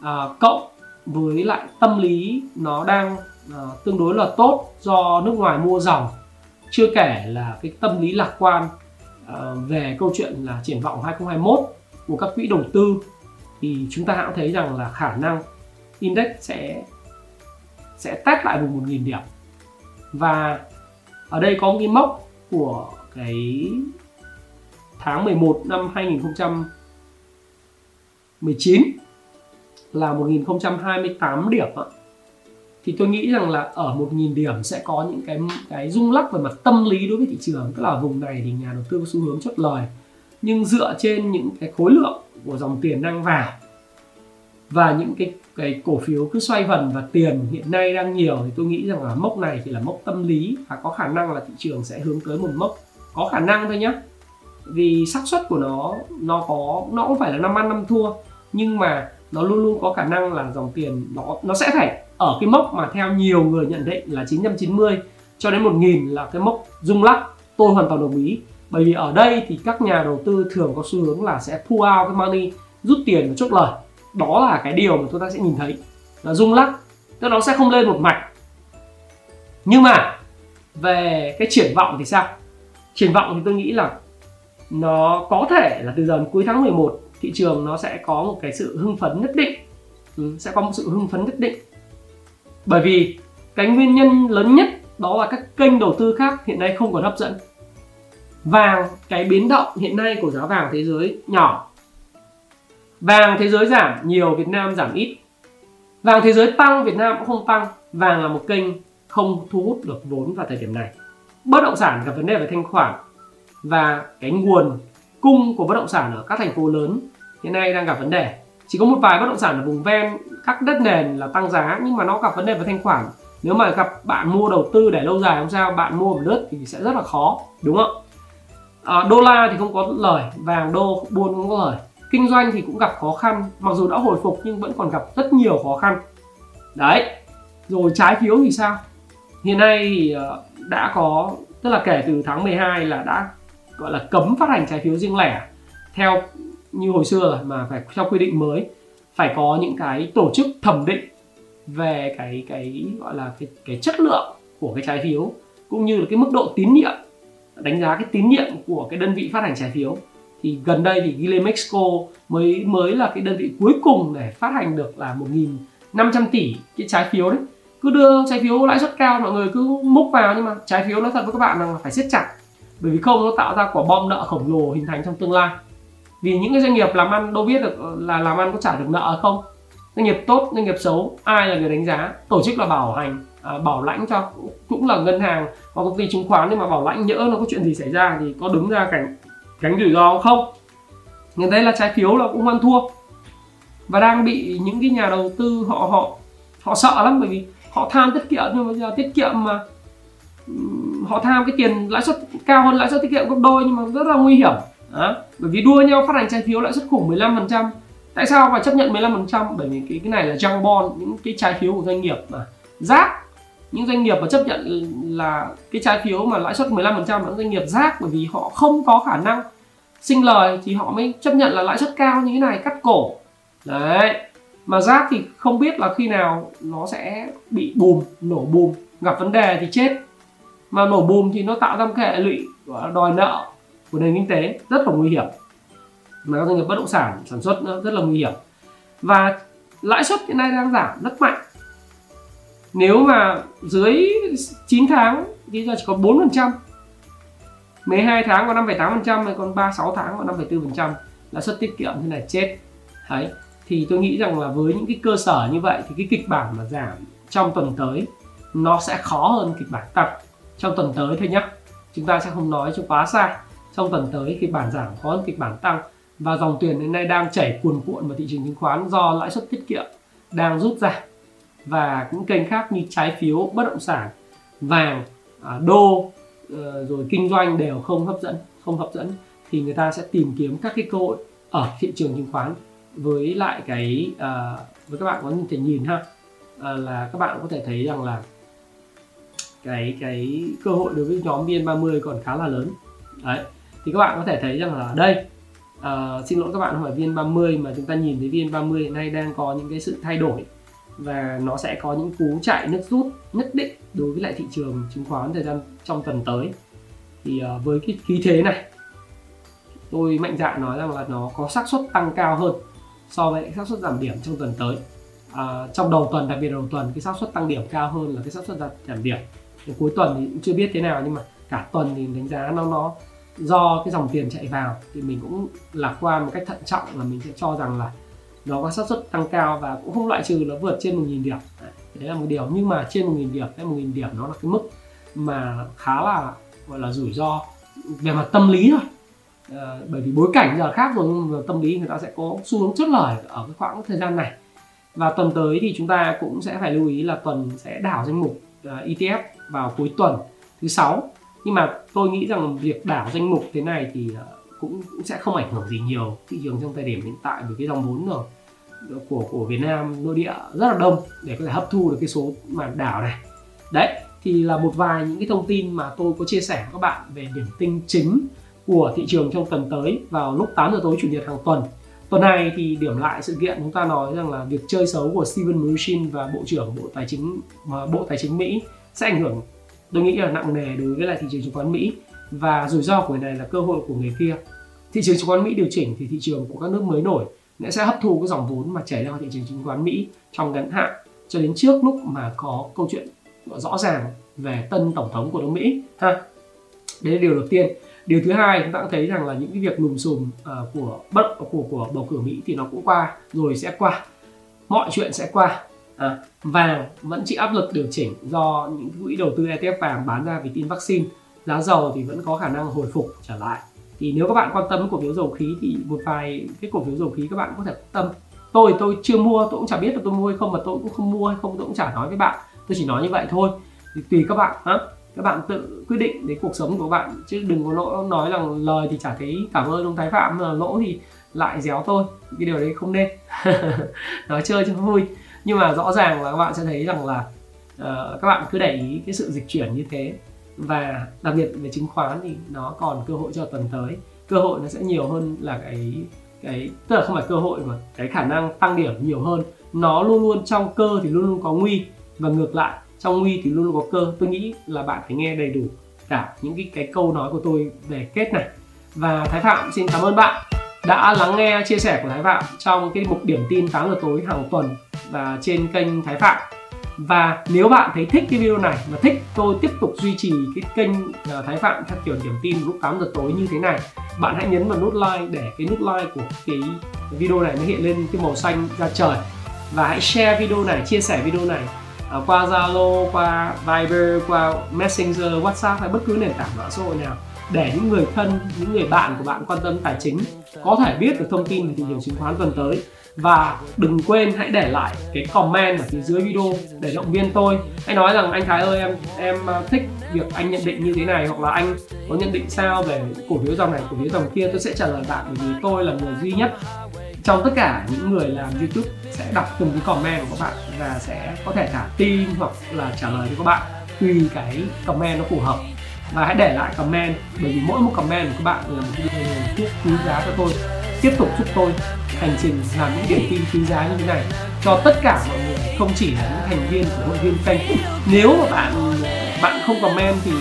à, cộng với lại tâm lý nó đang à, tương đối là tốt do nước ngoài mua dòng chưa kể là cái tâm lý lạc quan Ờ, về câu chuyện là triển vọng 2021 của các quỹ đầu tư, thì chúng ta cũng thấy rằng là khả năng index sẽ sẽ test lại vùng 1.000 điểm và ở đây có một cái mốc của cái tháng 11 năm 2019 là 1028 điểm ạ. Thì tôi nghĩ rằng là ở 1000 điểm sẽ có những cái cái rung lắc về mặt tâm lý đối với thị trường, tức là vùng này thì nhà đầu tư có xu hướng chốt lời. Nhưng dựa trên những cái khối lượng của dòng tiền đang vào và những cái cái cổ phiếu cứ xoay vần và tiền hiện nay đang nhiều thì tôi nghĩ rằng là mốc này thì là mốc tâm lý và có khả năng là thị trường sẽ hướng tới một mốc có khả năng thôi nhé vì xác suất của nó nó có nó cũng phải là năm ăn năm thua nhưng mà nó luôn luôn có khả năng là dòng tiền nó nó sẽ phải ở cái mốc mà theo nhiều người nhận định là 990 cho đến 1000 là cái mốc rung lắc tôi hoàn toàn đồng ý. Bởi vì ở đây thì các nhà đầu tư thường có xu hướng là sẽ pull out cái money rút tiền và chốt lời. Đó là cái điều mà chúng ta sẽ nhìn thấy. Là rung lắc tức nó sẽ không lên một mạch. Nhưng mà về cái triển vọng thì sao? Triển vọng thì tôi nghĩ là nó có thể là từ giờ cuối tháng 11 thị trường nó sẽ có một cái sự hưng phấn nhất định. Ừ, sẽ có một sự hưng phấn nhất định bởi vì cái nguyên nhân lớn nhất đó là các kênh đầu tư khác hiện nay không còn hấp dẫn. Vàng, cái biến động hiện nay của giá vàng thế giới nhỏ. Vàng thế giới giảm, nhiều Việt Nam giảm ít. Vàng thế giới tăng, Việt Nam cũng không tăng. Vàng là một kênh không thu hút được vốn vào thời điểm này. Bất động sản gặp vấn đề về thanh khoản và cái nguồn cung của bất động sản ở các thành phố lớn hiện nay đang gặp vấn đề chỉ có một vài bất động sản ở vùng ven các đất nền là tăng giá nhưng mà nó gặp vấn đề về thanh khoản. Nếu mà gặp bạn mua đầu tư để lâu dài không sao bạn mua một lướt thì sẽ rất là khó đúng không à, đô la thì không có lời vàng đô buôn không có lời. Kinh doanh thì cũng gặp khó khăn mặc dù đã hồi phục nhưng vẫn còn gặp rất nhiều khó khăn. Đấy rồi trái phiếu thì sao? Hiện nay thì ờ, đã có tức là kể từ tháng 12 là đã gọi là cấm phát hành trái phiếu riêng lẻ. Theo như hồi xưa rồi, mà phải theo quy định mới. Phải có những cái tổ chức thẩm định về cái cái gọi là cái cái chất lượng của cái trái phiếu, cũng như là cái mức độ tín nhiệm, đánh giá cái tín nhiệm của cái đơn vị phát hành trái phiếu. Thì gần đây thì Gile Mexico mới mới là cái đơn vị cuối cùng để phát hành được là 1.500 tỷ cái trái phiếu đấy. Cứ đưa trái phiếu lãi suất cao, mọi người cứ múc vào, nhưng mà trái phiếu nói thật với các bạn là phải siết chặt. Bởi vì không, nó tạo ra quả bom nợ khổng lồ hình thành trong tương lai vì những cái doanh nghiệp làm ăn đâu biết được là làm ăn có trả được nợ không. Doanh nghiệp tốt doanh nghiệp xấu ai là người đánh giá? Tổ chức là bảo hành à, bảo lãnh cho cũng là ngân hàng hoặc công ty chứng khoán nhưng mà bảo lãnh nhỡ nó có chuyện gì xảy ra thì có đứng ra cảnh gánh rủi ro không? Nhưng đấy là trái phiếu là cũng ăn thua. Và đang bị những cái nhà đầu tư họ họ họ sợ lắm bởi vì họ tham tiết kiệm nhưng bây giờ tiết kiệm mà họ tham cái tiền lãi suất cao hơn lãi suất tiết kiệm gấp đôi nhưng mà rất là nguy hiểm đó. bởi vì đua nhau phát hành trái phiếu lãi suất khủng 15% tại sao phải chấp nhận 15% bởi vì cái cái này là junk bond, những cái trái phiếu của doanh nghiệp mà. Rác, những doanh nghiệp mà chấp nhận là cái trái phiếu mà lãi suất 15% là những doanh nghiệp rác, bởi vì họ không có khả năng sinh lời thì họ mới chấp nhận là lãi suất cao như thế này, cắt cổ. Đấy, mà rác thì không biết là khi nào nó sẽ bị bùm, nổ bùm, gặp vấn đề thì chết. Mà nổ bùm thì nó tạo ra một hệ lụy đòi nợ của nền kinh tế rất là nguy hiểm. Mà các doanh nghiệp bất động sản sản xuất nó rất là nguy hiểm. Và lãi suất hiện nay đang giảm rất mạnh. Nếu mà dưới 9 tháng thì giờ chỉ có 4% 12 tháng có 5,8% rồi còn 36 tháng còn 5,4% lãi suất tiết kiệm thế này chết. Đấy thì tôi nghĩ rằng là với những cái cơ sở như vậy thì cái kịch bản mà giảm trong tuần tới nó sẽ khó hơn kịch bản tăng trong tuần tới thôi nhé chúng ta sẽ không nói cho quá xa trong tuần tới kịch bản giảm có kịch bản tăng và dòng tiền đến nay đang chảy cuồn cuộn vào thị trường chứng khoán do lãi suất tiết kiệm đang rút ra. Và những kênh khác như trái phiếu bất động sản vàng à, đô ờ, rồi kinh doanh đều không hấp dẫn không hấp dẫn thì người ta sẽ tìm kiếm các cái cơ hội ở thị trường chứng khoán với lại cái uh, với các bạn có thể nhìn ha. Uh, là các bạn có thể thấy rằng là cái cái cơ hội đối với nhóm VN30 còn khá là lớn. Đấy thì các bạn có thể thấy rằng là ở đây uh, xin lỗi các bạn không phải VN30 mà chúng ta nhìn thấy VN30 hiện nay đang có những cái sự thay đổi. Và nó sẽ có những cú chạy nước rút nhất định đối với lại thị trường chứng khoán thời gian trong tuần tới. Thì uh, với cái khí thế này tôi mạnh dạn nói rằng là nó có xác suất tăng cao hơn so với xác suất giảm điểm trong tuần tới. À, trong đầu tuần đặc biệt đầu tuần cái xác suất tăng điểm cao hơn là cái xác suất giảm điểm. Đến cuối tuần thì cũng chưa biết thế nào nhưng mà cả tuần thì đánh giá nó nó do cái dòng tiền chạy vào thì mình cũng lạc quan một cách thận trọng là mình sẽ cho rằng là nó có xác suất tăng cao và cũng không loại trừ nó vượt trên 1.000 điểm. Đấy là một điều. Nhưng mà trên 1.000 điểm hay 1.000 điểm nó là cái mức mà khá là gọi là rủi ro về mặt tâm lý thôi. À, bởi vì bối cảnh giờ khác rồi nhưng mà tâm lý người ta sẽ có xu hướng chốt lời ở cái khoảng thời gian này. Và tuần tới thì chúng ta cũng sẽ phải lưu ý là tuần sẽ đảo danh mục ờ, uh, ETF vào cuối tuần thứ sáu nhưng mà tôi nghĩ rằng việc đảo danh mục thế này thì ờ, cũng, cũng sẽ không ảnh hưởng gì nhiều. Thị trường trong thời điểm hiện tại bởi cái dòng vốn rồi ờ, của của Việt Nam nội địa rất là đông để có thể hấp thu được cái số mà đảo này. Đấy thì là một vài những cái thông tin mà tôi có chia sẻ với các bạn về điểm tinh chính của thị trường trong tuần tới vào lúc 8 giờ tối chủ nhật hàng tuần. Tuần này thì điểm lại sự kiện chúng ta nói rằng là việc chơi xấu của Steven Mnuchin và bộ trưởng bộ tài chính ờ, bộ tài chính Mỹ sẽ ảnh hưởng tôi nghĩ là nặng nề đối với lại thị trường chứng khoán Mỹ. Và rủi ro của người này là cơ hội của người kia. Thị trường chứng khoán Mỹ điều chỉnh thì thị trường của các nước mới nổi sẽ hấp thu cái dòng vốn mà chảy ra thị trường chứng khoán Mỹ trong ngắn hạn cho đến trước lúc mà có câu chuyện rõ ràng về tân tổng thống của nước Mỹ ha. Đấy là điều đầu tiên. Điều thứ hai chúng ta cũng thấy rằng là những cái việc lùm xùm uh, của bất của của bầu cử Mỹ thì nó cũng qua rồi sẽ qua. Mọi chuyện sẽ qua. Ờ, à, vàng vẫn chịu áp lực điều chỉnh do những quỹ đầu tư ETF vàng bán ra vì tin vaccine. Giá dầu thì vẫn có khả năng hồi phục trở lại. Thì nếu các bạn quan tâm cổ phiếu dầu khí thì một vài cái cổ phiếu dầu khí các bạn có thể quan tâm. Tôi tôi chưa mua tôi cũng chả biết là tôi mua hay không mà tôi cũng không mua hay không tôi cũng chả nói với bạn. Tôi chỉ nói như vậy thôi. Thì tùy các bạn ha các bạn tự quyết định đến cuộc sống của bạn. Chứ đừng có lỗ nói rằng lời thì chả thấy cảm ơn ông thái phạm mà lỗ thì lại déo tôi cái điều đấy không nên. Nói chơi cho vui nhưng mà rõ ràng là các bạn sẽ thấy rằng là uh, các bạn cứ để ý cái sự dịch chuyển như thế. Và đặc biệt về chứng khoán thì nó còn cơ hội cho tuần tới. Cơ hội nó sẽ nhiều hơn là cái cái tức là không phải cơ hội mà cái khả năng tăng điểm nhiều hơn. Nó luôn luôn trong cơ thì luôn luôn có nguy và ngược lại trong nguy thì luôn luôn có cơ. Tôi nghĩ là bạn phải nghe đầy đủ cả những cái cái câu nói của tôi về kết này. Và thái phạm xin cảm ơn bạn đã lắng nghe chia sẻ của thái phạm trong cái mục điểm tin 8 giờ tối hàng tuần và trên kênh thái phạm. Và nếu bạn thấy thích cái video này và thích tôi tiếp tục duy trì cái kênh ờ, Thái Phạm theo kiểu điểm tin lúc 8 giờ tối như thế này, bạn hãy nhấn vào nút like để cái nút like của cái video này nó hiện lên cái màu xanh ra trời. Và hãy share video này, chia sẻ video này ờ, qua Zalo, qua Viber, qua Messenger, WhatsApp hay bất cứ nền tảng mạng xã hội nào để những người thân, những người bạn của bạn quan tâm tài chính có thể biết được thông tin về thị trường chứng khoán tuần tới. Và đừng quên hãy để lại cái comment ở phía dưới video để động viên tôi. Hãy nói rằng, anh Thái ơi, em em à, thích việc anh nhận định như thế này hoặc là anh có nhận định sao về cổ phiếu dòng này, cổ phiếu dòng kia? Tôi sẽ trả lời bạn, bởi vì tôi là người duy nhất trong tất cả những người làm YouTube sẽ đọc từng cái comment của các bạn và sẽ có thể thả tin hoặc là trả lời cho các bạn tùy cái comment nó phù hợp và hãy để lại comment, bởi vì mỗi một comment của các bạn là một cái nguồn quý giá cho tôi. Tiếp tục giúp tôi hành trình làm những điểm tin quý giá như thế này cho tất cả mọi người, không chỉ là những thành viên của hội viên kênh. Nếu mà bạn bạn không comment thì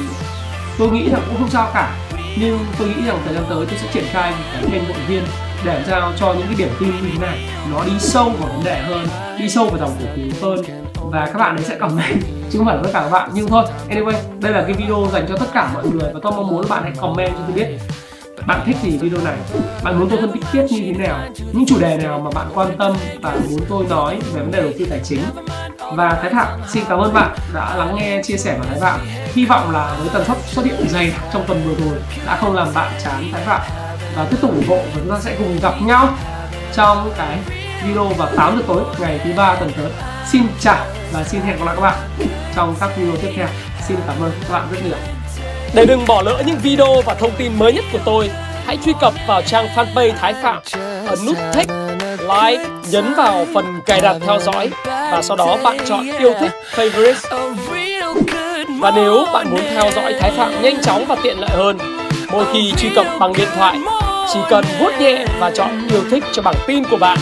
tôi nghĩ rằng cũng không sao cả. Nhưng tôi nghĩ rằng thời gian tới tôi sẽ triển khai thêm hội viên để giao cho những cái điểm tin như thế này. Nó đi sâu vào vấn đề hơn, đi sâu vào dòng cổ phiếu hơn và các bạn ấy sẽ comment chứ không phải là tất cả các bạn, nhưng thôi. Anyway, đây là cái video dành cho tất cả mọi người và tôi mong muốn bạn hãy comment cho tôi biết bạn thích gì video này. Bạn muốn tôi phân tích tiếp như thế nào, những chủ đề nào mà bạn quan tâm và muốn tôi nói về vấn đề đầu tư tài chính. Và Thái Phạm xin cảm ơn bạn đã lắng nghe, chia sẻ của Thái Phạm hy vọng là với tần suất xuất hiện dày trong tuần vừa rồi đã không làm bạn chán Thái Phạm và tiếp tục ủng hộ và chúng ta sẽ cùng gặp nhau trong cái video vào 8 giờ tối ngày thứ ba tuần tới xin chào và xin hẹn gặp lại các bạn trong các video tiếp theo. Xin cảm ơn các bạn rất nhiều. Để đừng bỏ lỡ những video và thông tin mới nhất của tôi, hãy truy cập vào trang fanpage Thái Phạm ấn nút thích, like, nhấn vào phần cài đặt theo dõi và sau đó bạn chọn yêu thích favorite. Và nếu bạn muốn theo dõi Thái Phạm nhanh chóng và tiện lợi hơn, mỗi khi truy cập bằng điện thoại, chỉ cần vuốt nhẹ và chọn yêu thích cho bảng tin của bạn.